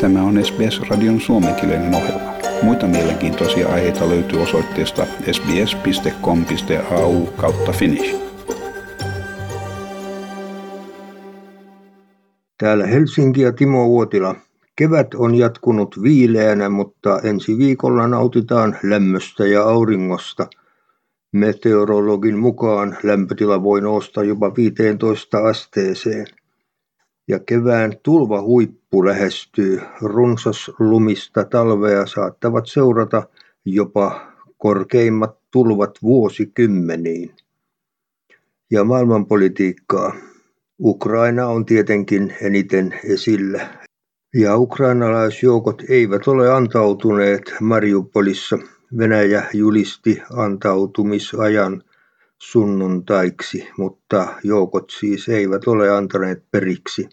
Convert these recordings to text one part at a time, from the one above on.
Tämä on SBS-radion suomenkielinen ohjelma. Muita mielenkiintoisia aiheita löytyy osoitteesta sbs.com.au kautta finnish. Täällä Helsinki ja Timo Uotila. Kevät on jatkunut viileänä, mutta ensi viikolla nautitaan lämmöstä ja auringosta. Meteorologin mukaan lämpötila voi nousta jopa 15 asteeseen ja kevään tulvahuippu lähestyy. Runsas lumista talvea saattavat seurata jopa korkeimmat tulvat vuosikymmeniin. Ja maailmanpolitiikkaa. Ukraina on tietenkin eniten esillä. Ja ukrainalaisjoukot eivät ole antautuneet Mariupolissa. Venäjä julisti antautumisajan sunnuntaiksi, mutta joukot siis eivät ole antaneet periksi.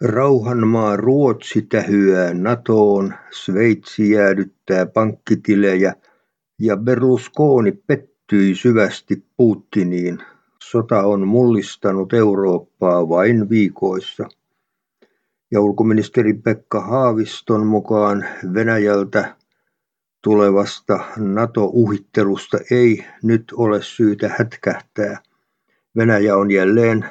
Rauhanmaa Ruotsi tähyää Natoon, Sveitsi jäädyttää pankkitilejä ja Berlusconi pettyi syvästi Putiniin. Sota on mullistanut Eurooppaa vain viikoissa. Ja ulkoministeri Pekka Haaviston mukaan Venäjältä tulevasta NATO-uhittelusta ei nyt ole syytä hätkähtää. Venäjä on jälleen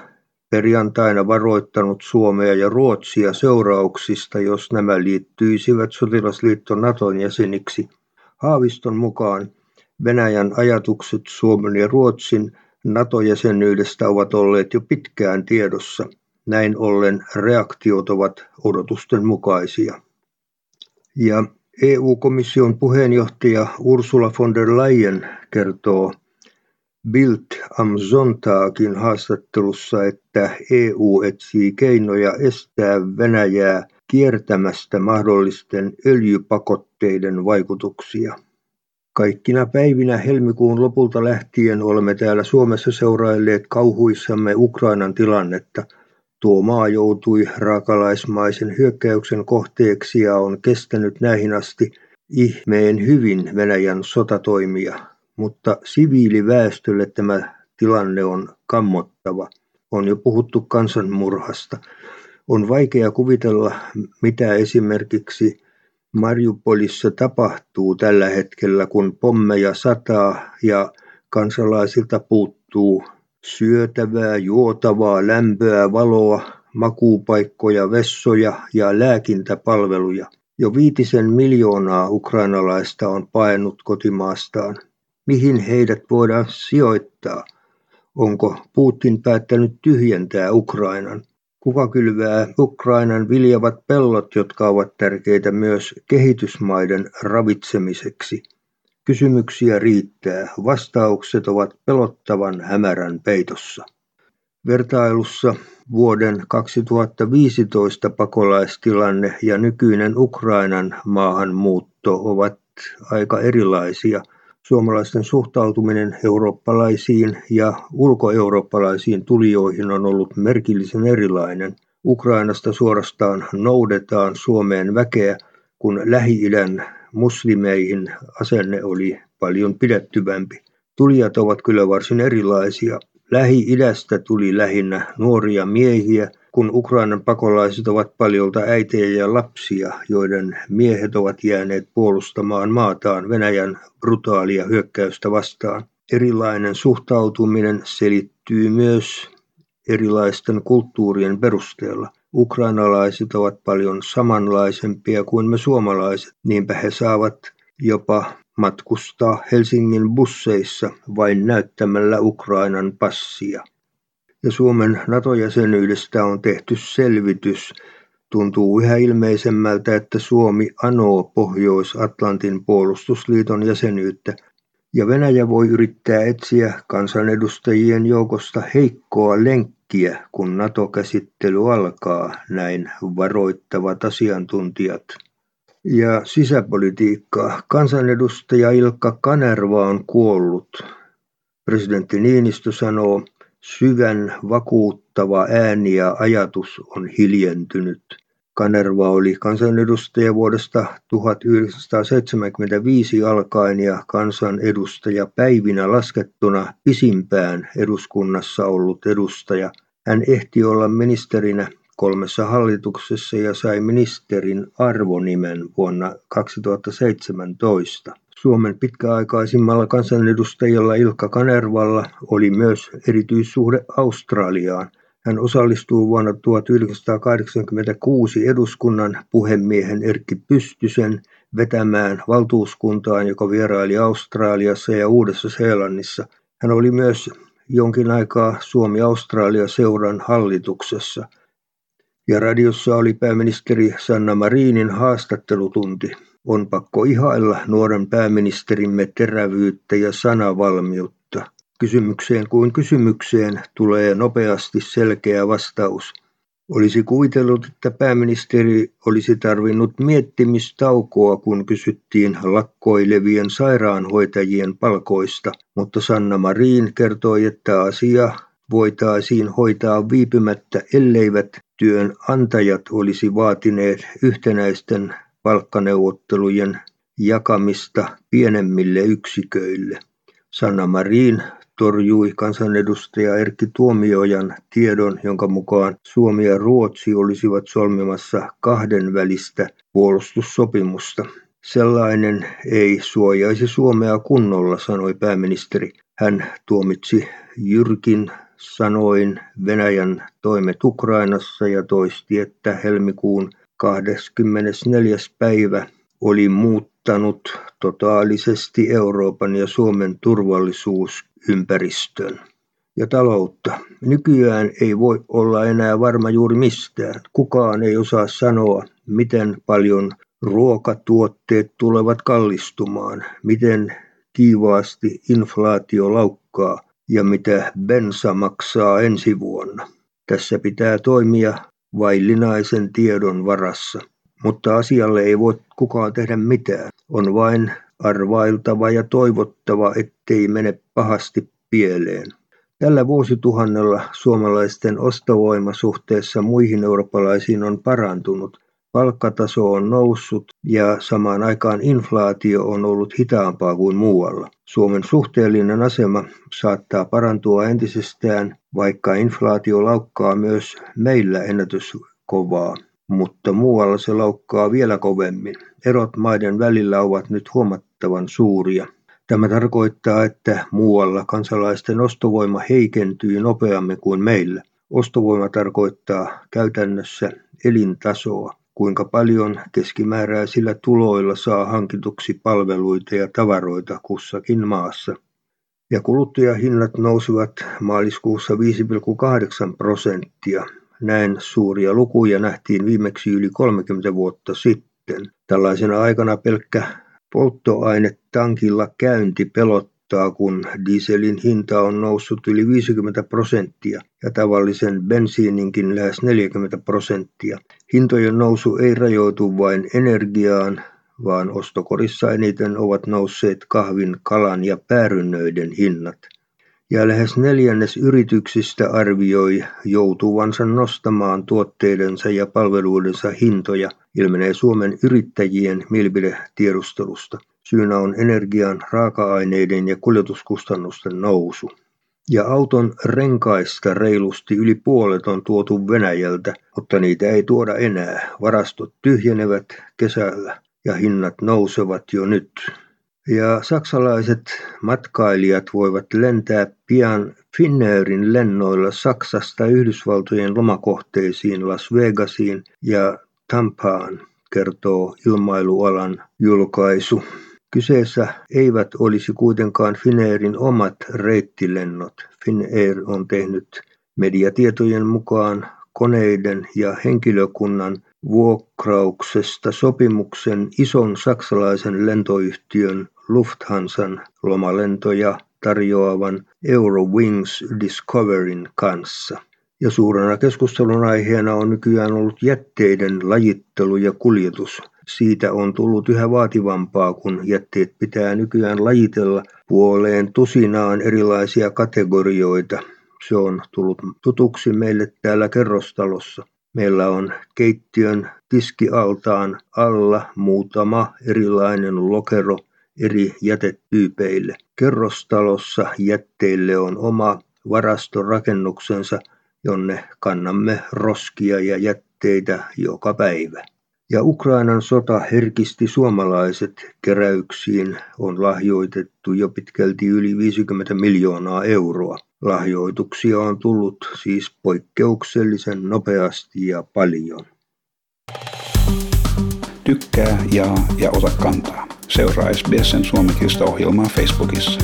perjantaina varoittanut Suomea ja Ruotsia seurauksista, jos nämä liittyisivät sotilasliitto Naton jäseniksi. Haaviston mukaan Venäjän ajatukset Suomen ja Ruotsin NATO-jäsenyydestä ovat olleet jo pitkään tiedossa. Näin ollen reaktiot ovat odotusten mukaisia. Ja EU-komission puheenjohtaja Ursula von der Leyen kertoo Bild am Sonntagin haastattelussa, että EU etsii keinoja estää Venäjää kiertämästä mahdollisten öljypakotteiden vaikutuksia. Kaikkina päivinä helmikuun lopulta lähtien olemme täällä Suomessa seurailleet kauhuissamme Ukrainan tilannetta. Tuo maa joutui raakalaismaisen hyökkäyksen kohteeksi ja on kestänyt näihin asti ihmeen hyvin Venäjän sotatoimia mutta siviiliväestölle tämä tilanne on kammottava. On jo puhuttu kansanmurhasta. On vaikea kuvitella, mitä esimerkiksi Mariupolissa tapahtuu tällä hetkellä, kun pommeja sataa ja kansalaisilta puuttuu syötävää, juotavaa, lämpöä, valoa, makuupaikkoja, vessoja ja lääkintäpalveluja. Jo viitisen miljoonaa ukrainalaista on paennut kotimaastaan mihin heidät voidaan sijoittaa. Onko Putin päättänyt tyhjentää Ukrainan? Kuka kylvää Ukrainan viljavat pellot, jotka ovat tärkeitä myös kehitysmaiden ravitsemiseksi? Kysymyksiä riittää. Vastaukset ovat pelottavan hämärän peitossa. Vertailussa vuoden 2015 pakolaistilanne ja nykyinen Ukrainan maahanmuutto ovat aika erilaisia – Suomalaisten suhtautuminen eurooppalaisiin ja ulkoeurooppalaisiin tulijoihin on ollut merkillisen erilainen. Ukrainasta suorastaan noudetaan Suomeen väkeä, kun Lähi-idän muslimeihin asenne oli paljon pidettyvämpi. Tulijat ovat kyllä varsin erilaisia. Lähi-idästä tuli lähinnä nuoria miehiä, kun Ukrainan pakolaiset ovat paljolta äitejä ja lapsia, joiden miehet ovat jääneet puolustamaan maataan Venäjän brutaalia hyökkäystä vastaan. Erilainen suhtautuminen selittyy myös erilaisten kulttuurien perusteella. Ukrainalaiset ovat paljon samanlaisempia kuin me suomalaiset, niinpä he saavat jopa matkustaa Helsingin busseissa vain näyttämällä Ukrainan passia ja Suomen NATO-jäsenyydestä on tehty selvitys, tuntuu yhä ilmeisemmältä, että Suomi anoo Pohjois-Atlantin puolustusliiton jäsenyyttä ja Venäjä voi yrittää etsiä kansanedustajien joukosta heikkoa lenkkiä, kun NATO-käsittely alkaa, näin varoittavat asiantuntijat. Ja sisäpolitiikkaa. Kansanedustaja Ilkka Kanerva on kuollut. Presidentti Niinistö sanoo, Syvän vakuuttava ääni ja ajatus on hiljentynyt. Kanerva oli kansanedustaja vuodesta 1975 alkaen ja kansanedustaja päivinä laskettuna pisimpään eduskunnassa ollut edustaja. Hän ehti olla ministerinä kolmessa hallituksessa ja sai ministerin arvonimen vuonna 2017. Suomen pitkäaikaisimmalla kansanedustajalla Ilkka Kanervalla oli myös erityissuhde Australiaan. Hän osallistuu vuonna 1986 eduskunnan puhemiehen Erkki Pystysen vetämään valtuuskuntaan, joka vieraili Australiassa ja Uudessa-Seelannissa. Hän oli myös jonkin aikaa Suomi-Australia-seuran hallituksessa. Ja radiossa oli pääministeri Sanna Marinin haastattelutunti. On pakko ihailla nuoren pääministerimme terävyyttä ja sanavalmiutta. Kysymykseen kuin kysymykseen tulee nopeasti selkeä vastaus. Olisi kuvitellut, että pääministeri olisi tarvinnut miettimistaukoa, kun kysyttiin lakkoilevien sairaanhoitajien palkoista, mutta Sanna Marin kertoi, että asia voitaisiin hoitaa viipymättä, elleivät työnantajat olisi vaatineet yhtenäisten palkkaneuvottelujen jakamista pienemmille yksiköille. Sanna Marin torjui kansanedustaja Erkki Tuomiojan tiedon, jonka mukaan Suomi ja Ruotsi olisivat solmimassa kahdenvälistä puolustussopimusta. Sellainen ei suojaisi Suomea kunnolla, sanoi pääministeri. Hän tuomitsi jyrkin sanoin Venäjän toimet Ukrainassa ja toisti, että helmikuun 24. päivä oli muuttanut totaalisesti Euroopan ja Suomen turvallisuusympäristön ja taloutta. Nykyään ei voi olla enää varma juuri mistään. Kukaan ei osaa sanoa, miten paljon ruokatuotteet tulevat kallistumaan, miten kiivaasti inflaatio laukkaa ja mitä bensa maksaa ensi vuonna. Tässä pitää toimia vaillinaisen tiedon varassa. Mutta asialle ei voi kukaan tehdä mitään. On vain arvailtava ja toivottava, ettei mene pahasti pieleen. Tällä vuosituhannella suomalaisten ostovoima suhteessa muihin eurooppalaisiin on parantunut. Palkkataso on noussut ja samaan aikaan inflaatio on ollut hitaampaa kuin muualla. Suomen suhteellinen asema saattaa parantua entisestään, vaikka inflaatio laukkaa myös meillä ennätyskovaa mutta muualla se laukkaa vielä kovemmin. Erot maiden välillä ovat nyt huomattavan suuria. Tämä tarkoittaa, että muualla kansalaisten ostovoima heikentyy nopeammin kuin meillä. Ostovoima tarkoittaa käytännössä elintasoa, kuinka paljon keskimääräisillä tuloilla saa hankituksi palveluita ja tavaroita kussakin maassa. Ja kuluttajahinnat nousivat maaliskuussa 5,8 prosenttia, näin suuria lukuja nähtiin viimeksi yli 30 vuotta sitten. Tällaisena aikana pelkkä polttoainetankilla käynti pelottaa, kun dieselin hinta on noussut yli 50 prosenttia ja tavallisen bensiininkin lähes 40 prosenttia. Hintojen nousu ei rajoitu vain energiaan, vaan ostokorissa eniten ovat nousseet kahvin, kalan ja päärynnöiden hinnat ja lähes neljännes yrityksistä arvioi joutuvansa nostamaan tuotteidensa ja palveluidensa hintoja, ilmenee Suomen yrittäjien mielipidetiedustelusta. Syynä on energian, raaka-aineiden ja kuljetuskustannusten nousu. Ja auton renkaista reilusti yli puolet on tuotu Venäjältä, mutta niitä ei tuoda enää. Varastot tyhjenevät kesällä ja hinnat nousevat jo nyt. Ja saksalaiset matkailijat voivat lentää pian Finnairin lennoilla Saksasta Yhdysvaltojen lomakohteisiin Las Vegasiin ja Tampaan, kertoo ilmailualan julkaisu. Kyseessä eivät olisi kuitenkaan Finnairin omat reittilennot. Finnair on tehnyt mediatietojen mukaan koneiden ja henkilökunnan vuokrauksesta sopimuksen ison saksalaisen lentoyhtiön Lufthansan lomalentoja tarjoavan Eurowings Discoveryn kanssa. Ja suurena keskustelun aiheena on nykyään ollut jätteiden lajittelu ja kuljetus. Siitä on tullut yhä vaativampaa, kun jätteet pitää nykyään lajitella puoleen tusinaan erilaisia kategorioita. Se on tullut tutuksi meille täällä kerrostalossa. Meillä on keittiön tiskialtaan alla muutama erilainen lokero eri jätetyypeille. Kerrostalossa jätteille on oma varastorakennuksensa jonne kannamme roskia ja jätteitä joka päivä. Ja Ukrainan sota herkisti suomalaiset keräyksiin on lahjoitettu jo pitkälti yli 50 miljoonaa euroa. Lahjoituksia on tullut siis poikkeuksellisen nopeasti ja paljon. Tykkää, jaa ja ota kantaa. Seuraa SBSn suomenkielistä ohjelmaa Facebookissa.